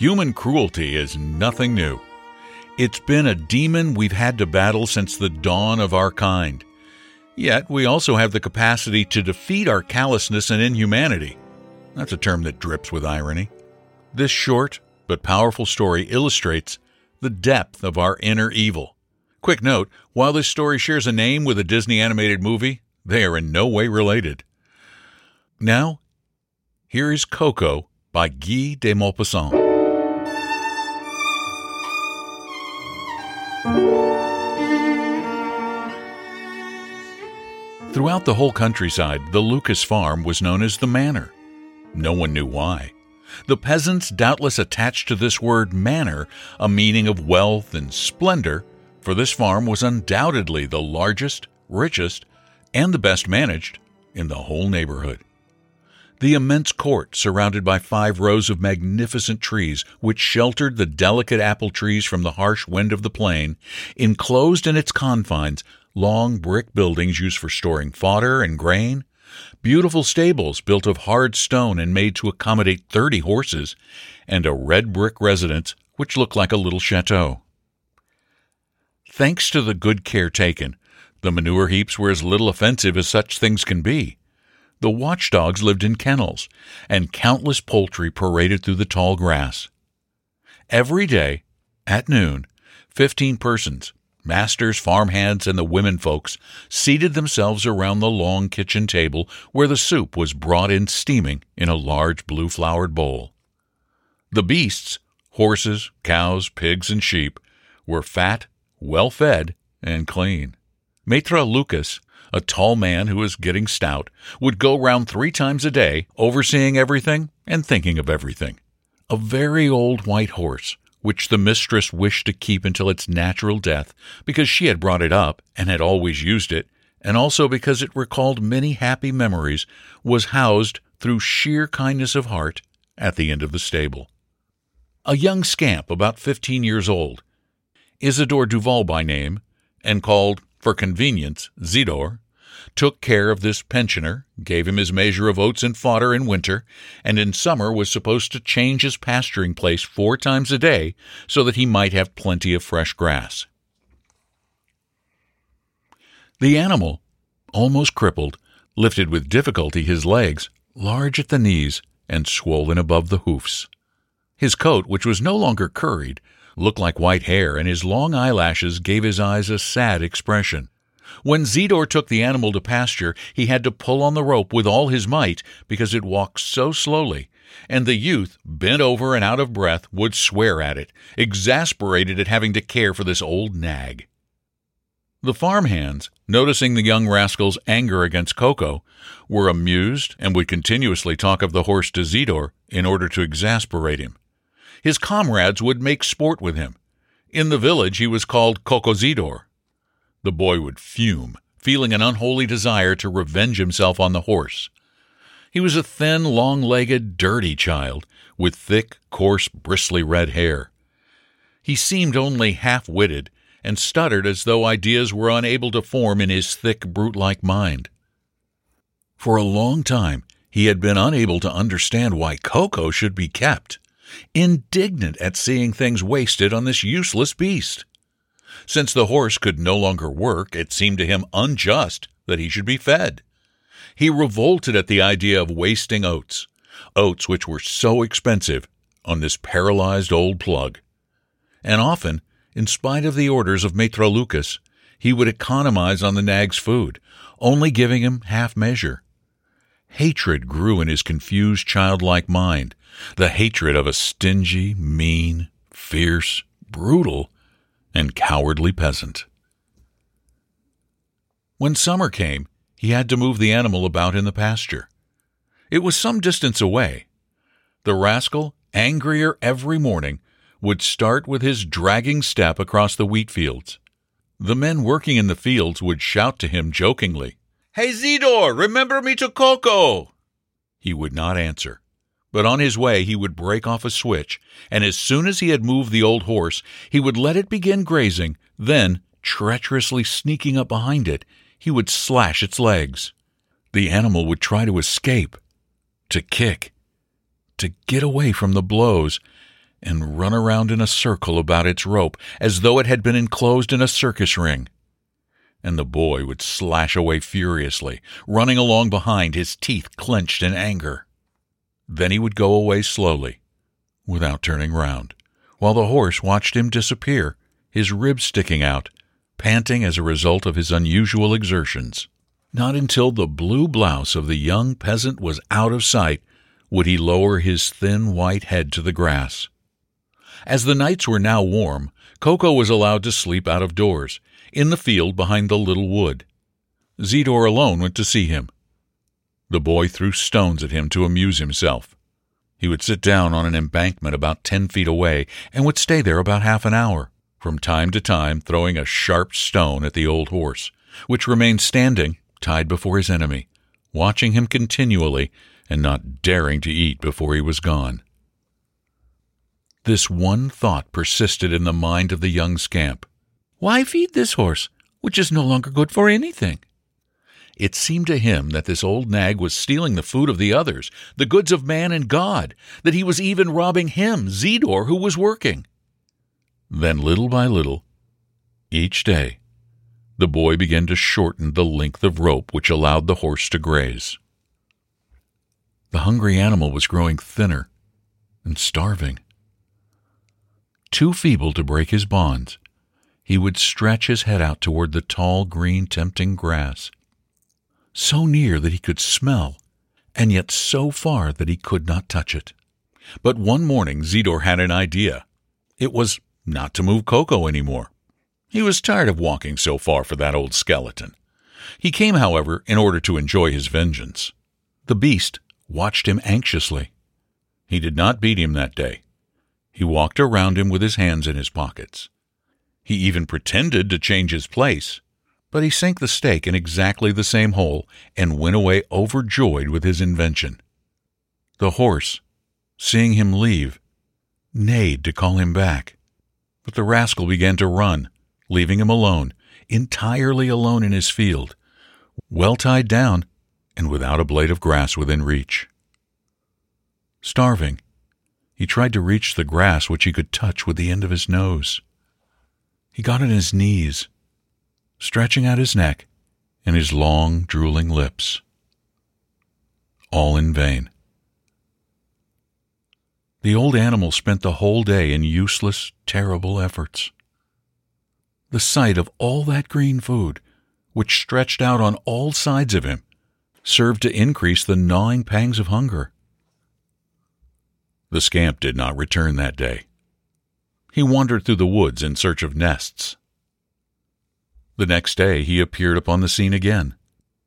Human cruelty is nothing new. It's been a demon we've had to battle since the dawn of our kind. Yet we also have the capacity to defeat our callousness and inhumanity. That's a term that drips with irony. This short but powerful story illustrates the depth of our inner evil. Quick note while this story shares a name with a Disney animated movie, they are in no way related. Now, here is Coco by Guy de Maupassant. Throughout the whole countryside, the Lucas farm was known as the manor. No one knew why. The peasants doubtless attached to this word manor a meaning of wealth and splendor, for this farm was undoubtedly the largest, richest, and the best managed in the whole neighborhood. The immense court, surrounded by five rows of magnificent trees which sheltered the delicate apple trees from the harsh wind of the plain, enclosed in its confines long brick buildings used for storing fodder and grain, beautiful stables built of hard stone and made to accommodate thirty horses, and a red brick residence which looked like a little chateau. Thanks to the good care taken, the manure heaps were as little offensive as such things can be. The watchdogs lived in kennels, and countless poultry paraded through the tall grass. Every day, at noon, fifteen persons, masters, farmhands, and the women folks, seated themselves around the long kitchen table where the soup was brought in steaming in a large blue flowered bowl. The beasts, horses, cows, pigs, and sheep, were fat, well fed, and clean. Maitre Lucas, a tall man who was getting stout, would go round three times a day, overseeing everything and thinking of everything. A very old white horse, which the mistress wished to keep until its natural death because she had brought it up and had always used it, and also because it recalled many happy memories, was housed, through sheer kindness of heart, at the end of the stable. A young scamp about fifteen years old, Isidore Duval by name, and called for convenience, Zidore, took care of this pensioner, gave him his measure of oats and fodder in winter, and in summer was supposed to change his pasturing place four times a day so that he might have plenty of fresh grass. The animal, almost crippled, lifted with difficulty his legs, large at the knees and swollen above the hoofs. His coat, which was no longer curried, looked like white hair, and his long eyelashes gave his eyes a sad expression. When Zidore took the animal to pasture, he had to pull on the rope with all his might because it walked so slowly, and the youth, bent over and out of breath, would swear at it, exasperated at having to care for this old nag. The farm hands, noticing the young rascal's anger against Coco, were amused and would continuously talk of the horse to Zidore in order to exasperate him. His comrades would make sport with him. In the village he was called Cocozidor. The boy would fume, feeling an unholy desire to revenge himself on the horse. He was a thin, long legged, dirty child, with thick, coarse, bristly red hair. He seemed only half witted, and stuttered as though ideas were unable to form in his thick, brute like mind. For a long time he had been unable to understand why Coco should be kept indignant at seeing things wasted on this useless beast. Since the horse could no longer work, it seemed to him unjust that he should be fed. He revolted at the idea of wasting oats, oats which were so expensive, on this paralyzed old plug. And often, in spite of the orders of Maitre Lucas, he would economize on the nag's food, only giving him half measure. Hatred grew in his confused childlike mind, the hatred of a stingy, mean, fierce, brutal, and cowardly peasant. When summer came, he had to move the animal about in the pasture. It was some distance away. The rascal angrier every morning, would start with his dragging step across the wheat fields. The men working in the fields would shout to him jokingly, Hey Zidore, remember me to Coco! He would not answer, but on his way he would break off a switch, and as soon as he had moved the old horse, he would let it begin grazing, then, treacherously sneaking up behind it, he would slash its legs. The animal would try to escape, to kick, to get away from the blows, and run around in a circle about its rope as though it had been enclosed in a circus ring. And the boy would slash away furiously, running along behind, his teeth clenched in anger. Then he would go away slowly, without turning round, while the horse watched him disappear, his ribs sticking out, panting as a result of his unusual exertions. Not until the blue blouse of the young peasant was out of sight would he lower his thin white head to the grass. As the nights were now warm, Coco was allowed to sleep out of doors, in the field behind the little wood. Zidore alone went to see him. The boy threw stones at him to amuse himself. He would sit down on an embankment about ten feet away and would stay there about half an hour, from time to time throwing a sharp stone at the old horse, which remained standing, tied before his enemy, watching him continually and not daring to eat before he was gone. This one thought persisted in the mind of the young scamp. Why feed this horse, which is no longer good for anything? It seemed to him that this old nag was stealing the food of the others, the goods of man and God, that he was even robbing him, Zidore, who was working. Then, little by little, each day, the boy began to shorten the length of rope which allowed the horse to graze. The hungry animal was growing thinner and starving. Too feeble to break his bonds, he would stretch his head out toward the tall, green, tempting grass, so near that he could smell, and yet so far that he could not touch it. But one morning Zidore had an idea. It was not to move Coco any more. He was tired of walking so far for that old skeleton. He came, however, in order to enjoy his vengeance. The beast watched him anxiously. He did not beat him that day. He walked around him with his hands in his pockets. He even pretended to change his place, but he sank the stake in exactly the same hole and went away overjoyed with his invention. The horse, seeing him leave, neighed to call him back, but the rascal began to run, leaving him alone, entirely alone in his field, well tied down and without a blade of grass within reach. Starving, he tried to reach the grass which he could touch with the end of his nose. He got on his knees, stretching out his neck and his long, drooling lips. All in vain. The old animal spent the whole day in useless, terrible efforts. The sight of all that green food, which stretched out on all sides of him, served to increase the gnawing pangs of hunger. The scamp did not return that day. He wandered through the woods in search of nests. The next day he appeared upon the scene again.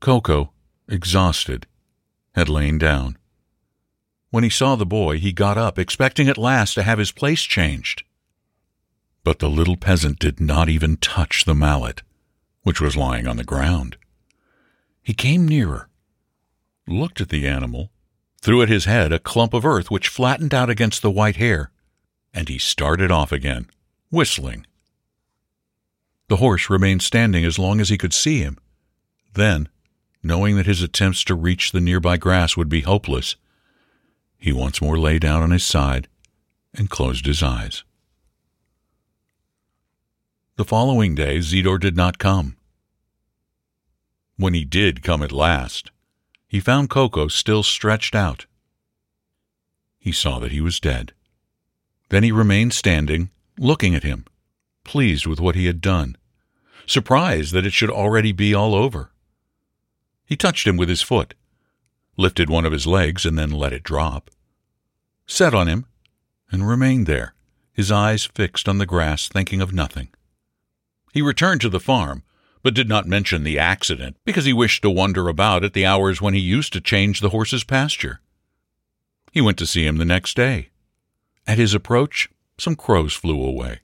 Coco, exhausted, had lain down. When he saw the boy, he got up, expecting at last to have his place changed. But the little peasant did not even touch the mallet, which was lying on the ground. He came nearer, looked at the animal, threw at his head a clump of earth which flattened out against the white hair, and he started off again, whistling. The horse remained standing as long as he could see him. Then, knowing that his attempts to reach the nearby grass would be hopeless, he once more lay down on his side and closed his eyes. The following day, Zidore did not come. When he did come at last, he found Coco still stretched out. He saw that he was dead. Then he remained standing, looking at him, pleased with what he had done, surprised that it should already be all over. He touched him with his foot, lifted one of his legs, and then let it drop, sat on him, and remained there, his eyes fixed on the grass, thinking of nothing. He returned to the farm, but did not mention the accident because he wished to wander about at the hours when he used to change the horse's pasture. He went to see him the next day. At his approach, some crows flew away.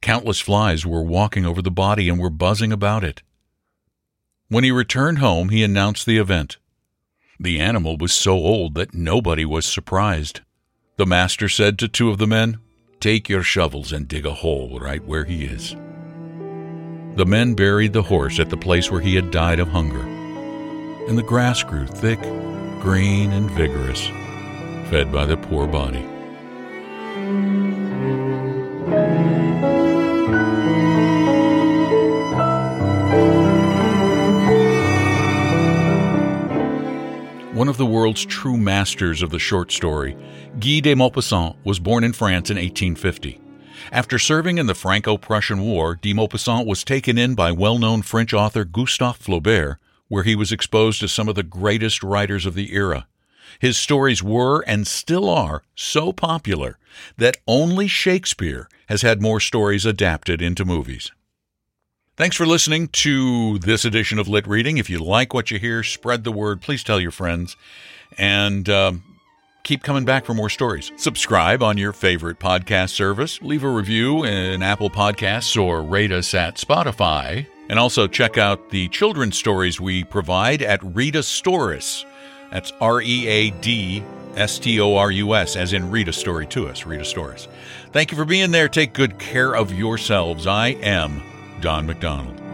Countless flies were walking over the body and were buzzing about it. When he returned home, he announced the event. The animal was so old that nobody was surprised. The master said to two of the men, Take your shovels and dig a hole right where he is. The men buried the horse at the place where he had died of hunger, and the grass grew thick, green, and vigorous, fed by the poor body. One of the world's true masters of the short story, Guy de Maupassant was born in France in 1850. After serving in the Franco Prussian War, de Maupassant was taken in by well known French author Gustave Flaubert, where he was exposed to some of the greatest writers of the era. His stories were and still are so popular that only Shakespeare has had more stories adapted into movies. Thanks for listening to this edition of Lit Reading. If you like what you hear, spread the word. Please tell your friends. And um, keep coming back for more stories. Subscribe on your favorite podcast service. Leave a review in Apple Podcasts or rate us at Spotify. And also check out the children's stories we provide at Rita Storus. That's R E A D S T O R U S, as in read a story to us, Rita Storus. Thank you for being there. Take good care of yourselves. I am Don McDonald.